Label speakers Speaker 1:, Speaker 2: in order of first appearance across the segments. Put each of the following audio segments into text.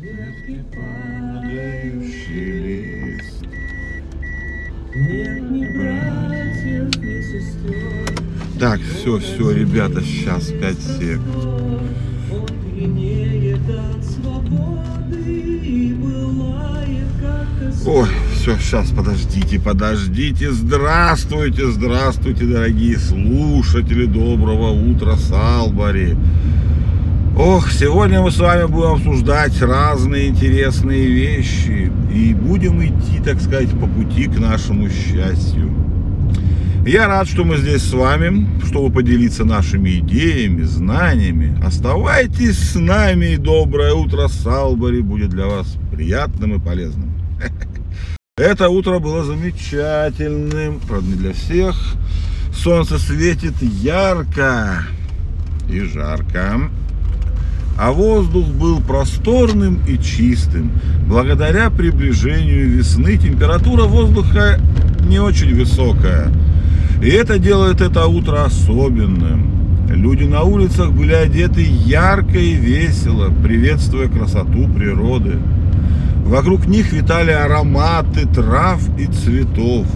Speaker 1: ветки падающий лист.
Speaker 2: Нет ни братьев, ни сестер.
Speaker 1: Так, все, все, ребята, сейчас 5 сек. Ой, все, сейчас, подождите, подождите. Здравствуйте, здравствуйте, дорогие слушатели. Доброго утра, Салбари. Ох, сегодня мы с вами будем обсуждать разные интересные вещи и будем идти, так сказать, по пути к нашему счастью. Я рад, что мы здесь с вами, чтобы поделиться нашими идеями, знаниями. Оставайтесь с нами, и доброе утро, Салбари, будет для вас приятным и полезным. Это утро было замечательным, правда не для всех. Солнце светит ярко и жарко. А воздух был просторным и чистым. Благодаря приближению весны температура воздуха не очень высокая. И это делает это утро особенным. Люди на улицах были одеты ярко и весело, приветствуя красоту природы. Вокруг них витали ароматы трав и цветов,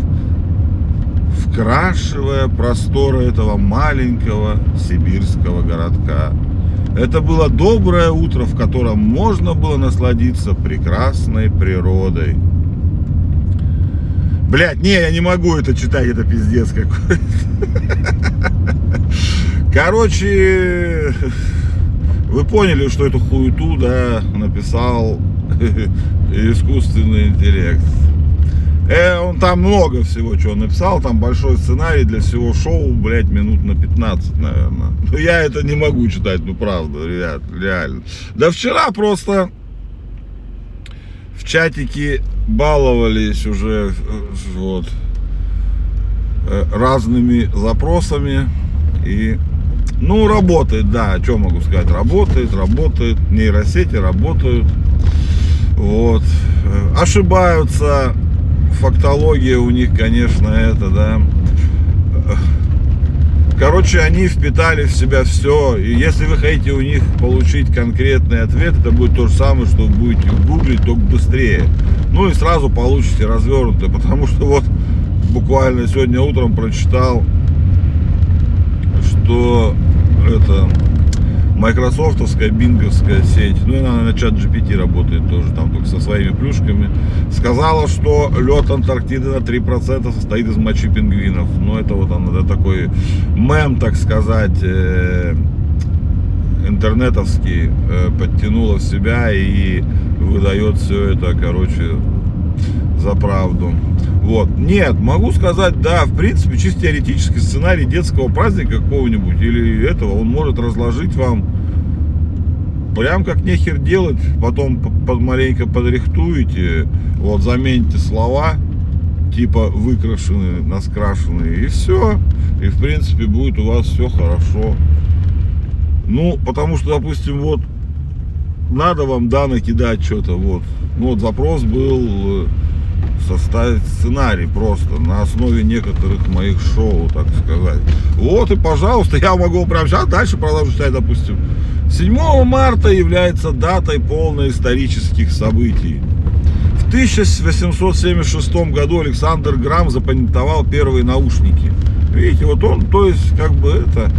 Speaker 1: вкрашивая просторы этого маленького сибирского городка. Это было доброе утро, в котором можно было насладиться прекрасной природой. Блять, не, я не могу это читать, это пиздец какой-то. Короче, вы поняли, что эту хуету, да, написал искусственный интеллект. Э, он там много всего чего написал, там большой сценарий для всего шоу, блядь, минут на 15, наверное. Но я это не могу читать, ну правда, ребят, реально. Да вчера просто в чатике баловались уже э, вот э, разными запросами и ну работает, да, что могу сказать, работает, работает, нейросети работают, вот, ошибаются, фактология у них, конечно, это, да. Короче, они впитали в себя все. И если вы хотите у них получить конкретный ответ, это будет то же самое, что вы будете гуглить, только быстрее. Ну и сразу получите развернутое, потому что вот буквально сегодня утром прочитал, что это майкрософтовская, бинговская сеть, ну и она на чат GPT работает тоже, там только со своими плюшками, сказала, что лед Антарктиды на 3% состоит из мочи пингвинов. Ну это вот он, это такой мем, так сказать, э, интернетовский, э, подтянула в себя и выдает все это, короче, за правду. Вот. Нет, могу сказать, да, в принципе, чисто теоретический сценарий детского праздника какого-нибудь или этого, он может разложить вам прям как нехер делать, потом под маленько подрихтуете, вот замените слова, типа выкрашенные, наскрашенные, и все. И в принципе будет у вас все хорошо. Ну, потому что, допустим, вот надо вам, да, накидать что-то, вот. Ну, вот запрос был э, составить сценарий просто на основе некоторых моих шоу, так сказать. Вот и, пожалуйста, я могу прямо сейчас дальше продолжить читать, допустим. 7 марта является датой полной исторических событий. В 1876 году Александр Грамм запатентовал первые наушники. Видите, вот он, то есть, как бы это,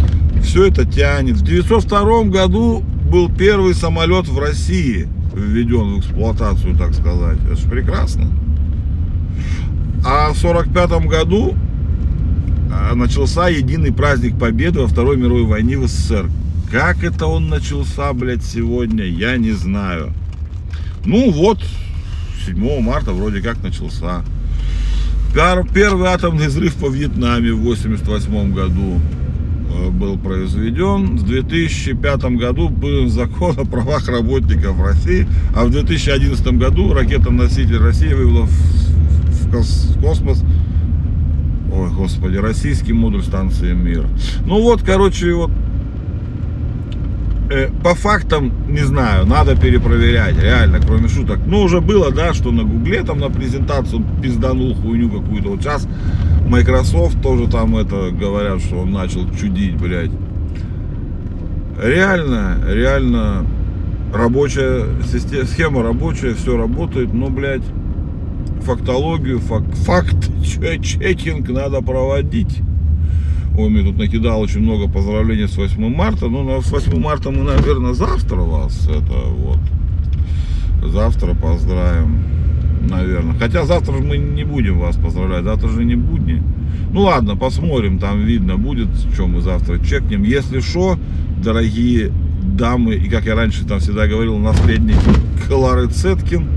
Speaker 1: все это тянет. В 1902 году был первый самолет в России введен в эксплуатацию, так сказать. Это же прекрасно. А в 1945 году а, начался единый праздник Победы во Второй мировой войне в СССР. Как это он начался, блядь, сегодня, я не знаю. Ну вот, 7 марта вроде как начался. Первый атомный взрыв по Вьетнаме в 88 году э, был произведен. В 2005 году был закон о правах работников России, а в 2011 году ракета-носитель России вывела в космос Ой, господи, российский модуль станции Мир. Ну вот, короче, вот Э, по фактам, не знаю, надо перепроверять, реально, кроме шуток. Ну, уже было, да, что на Гугле там на презентацию пизданул хуйню какую-то. Вот сейчас Microsoft тоже там это говорят, что он начал чудить, блядь. Реально, реально рабочая система, схема рабочая, все работает, но, блядь, фактологию, факт, факт чекинг надо проводить. Ой, мне тут накидал очень много поздравлений с 8 марта. Ну, с 8 марта мы, наверное, завтра вас это вот. Завтра поздравим, наверное. Хотя завтра же мы не будем вас поздравлять, завтра же не будни. Ну ладно, посмотрим, там видно будет, что мы завтра чекнем. Если что, дорогие дамы, и как я раньше там всегда говорил, наследник Клары Цеткин,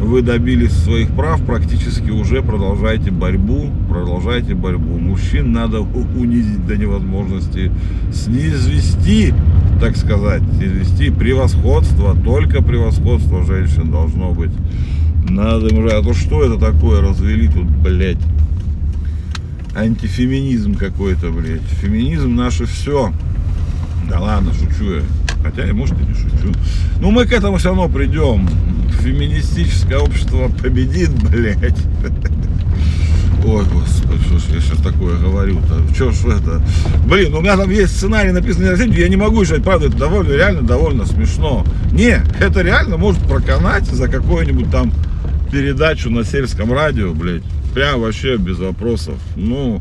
Speaker 1: вы добились своих прав, практически уже продолжайте борьбу, продолжайте борьбу. Мужчин надо унизить до невозможности, снизвести, так сказать, извести превосходство, только превосходство женщин должно быть. Надо им а то что это такое развели тут, блядь? Антифеминизм какой-то, блядь. Феминизм наше все. Да ладно, шучу я. Хотя, может, и не шучу. Ну, мы к этому все равно придем. Феминистическое общество победит, блядь. Ой, господи, что ж я сейчас такое говорю-то? Че ж это? Блин, у меня там есть сценарий написанный на я не могу сказать, правда, это довольно, реально довольно смешно. Не, это реально может проканать за какую-нибудь там передачу на сельском радио, блядь. Прям вообще без вопросов. Ну,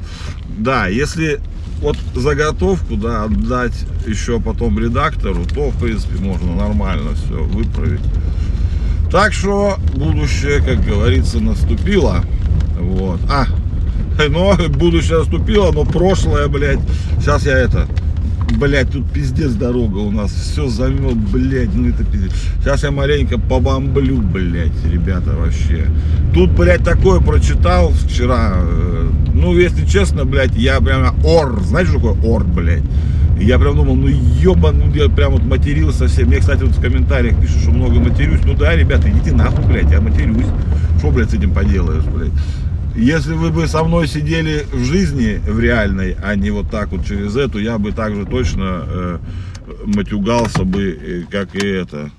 Speaker 1: да, если вот заготовку, да, отдать еще потом редактору, то, в принципе, можно нормально все выправить. Так что будущее, как говорится, наступило. Вот. А, но будущее наступило, но прошлое, блядь. Сейчас я это, блядь, тут пиздец дорога у нас. Все замет, блядь, ну это пиздец. Сейчас я маленько побомблю, блядь, ребята, вообще. Тут, блядь, такое прочитал вчера. Ну, если честно, блядь, я прямо ор. Знаете, что такое ор, блядь? Я прям думал, ну ебан, ну я прям вот матерился совсем. Мне, кстати, вот в комментариях пишут, что много матерюсь. Ну да, ребята, идите нахуй, блядь, я матерюсь. Что, блядь, с этим поделаешь, блядь? Если вы бы со мной сидели в жизни, в реальной, а не вот так вот через эту, я бы также точно э, матюгался бы, э, как и это.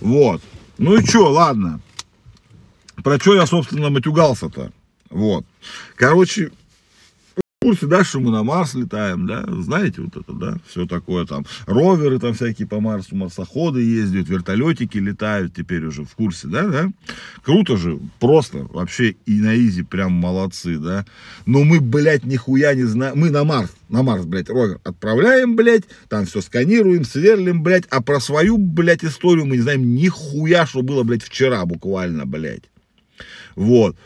Speaker 1: Вот. Ну и что, ладно. Про что я, собственно, матюгался-то? Вот. Короче, курсе, да, что мы на Марс летаем, да, знаете вот это, да, все такое там, роверы там всякие по Марсу, марсоходы ездят, вертолетики летают теперь уже в курсе, да, да, круто же, просто, вообще и на изи прям молодцы, да, но мы, блядь, нихуя не знаем, мы на Марс, на Марс, блядь, ровер отправляем, блядь, там все сканируем, сверлим, блядь, а про свою, блядь, историю мы не знаем нихуя, что было, блядь, вчера буквально, блядь, вот.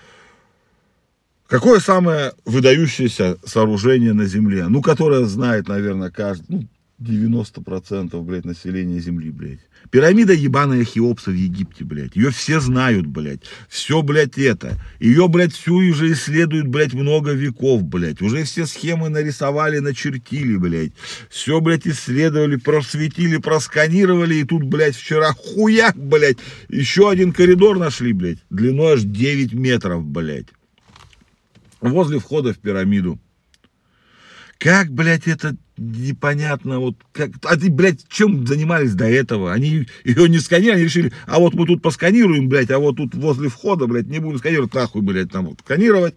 Speaker 1: Какое самое выдающееся сооружение на Земле? Ну, которое знает, наверное, каждый, ну, 90% блядь, населения Земли, блядь. Пирамида ебаная Хеопса в Египте, блядь. Ее все знают, блядь. Все, блядь, это. Ее, блядь, всю уже исследуют, блядь, много веков, блядь. Уже все схемы нарисовали, начертили, блядь. Все, блядь, исследовали, просветили, просканировали. И тут, блядь, вчера хуяк, блядь, еще один коридор нашли, блядь. Длиной аж 9 метров, блядь. Возле входа в пирамиду. Как, блядь, это непонятно, вот как, а ты, блядь, чем занимались до этого? Они ее не сканировали, они решили, а вот мы тут посканируем, блядь, а вот тут возле входа, блядь, не будем сканировать, нахуй, блядь, там вот сканировать.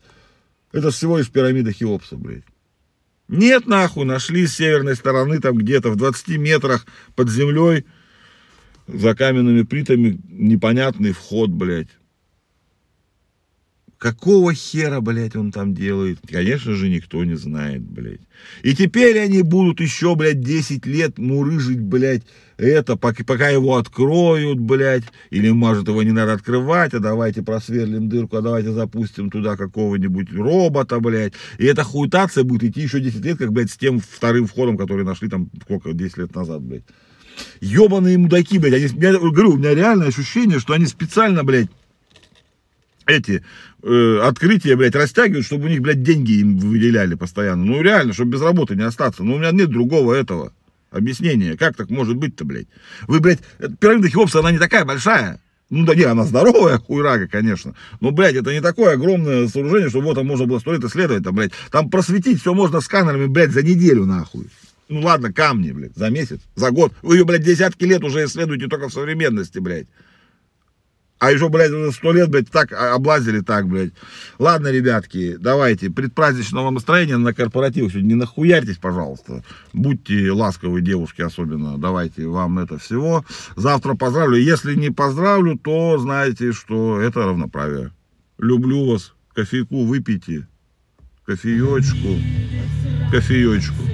Speaker 1: Это всего лишь пирамида Хеопса, блядь. Нет, нахуй, нашли с северной стороны, там где-то в 20 метрах под землей, за каменными плитами, непонятный вход, блядь. Какого хера, блядь, он там делает? Конечно же, никто не знает, блядь. И теперь они будут еще, блядь, 10 лет мурыжить, блядь, это, пока, его откроют, блядь, или, может, его не надо открывать, а давайте просверлим дырку, а давайте запустим туда какого-нибудь робота, блядь. И эта хуетация будет идти еще 10 лет, как, блядь, с тем вторым входом, который нашли там, сколько, 10 лет назад, блядь. Ебаные мудаки, блядь. Они, я говорю, у меня реальное ощущение, что они специально, блядь, эти э, открытия, блядь, растягивают, чтобы у них, блядь, деньги им выделяли постоянно. Ну, реально, чтобы без работы не остаться. Ну, у меня нет другого этого объяснения. Как так может быть-то, блядь? Вы, блядь, эта пирамида Хеопса, она не такая большая. Ну, да не, она здоровая, хуйрага, конечно. Но, блядь, это не такое огромное сооружение, чтобы вот там можно было сто лет исследовать, там, блядь. Там просветить все можно сканерами, блядь, за неделю, нахуй. Ну, ладно, камни, блядь, за месяц, за год. Вы ее, блядь, десятки лет уже исследуете только в современности, блядь. А еще, блядь, уже сто лет, блядь, так а, облазили так, блядь. Ладно, ребятки, давайте, предпраздничного настроения на корпоратив сегодня не нахуярьтесь, пожалуйста. Будьте ласковы, девушки особенно. Давайте вам это всего. Завтра поздравлю. Если не поздравлю, то знаете, что это равноправие. Люблю вас. Кофейку выпейте. Кофеечку. Кофеечку.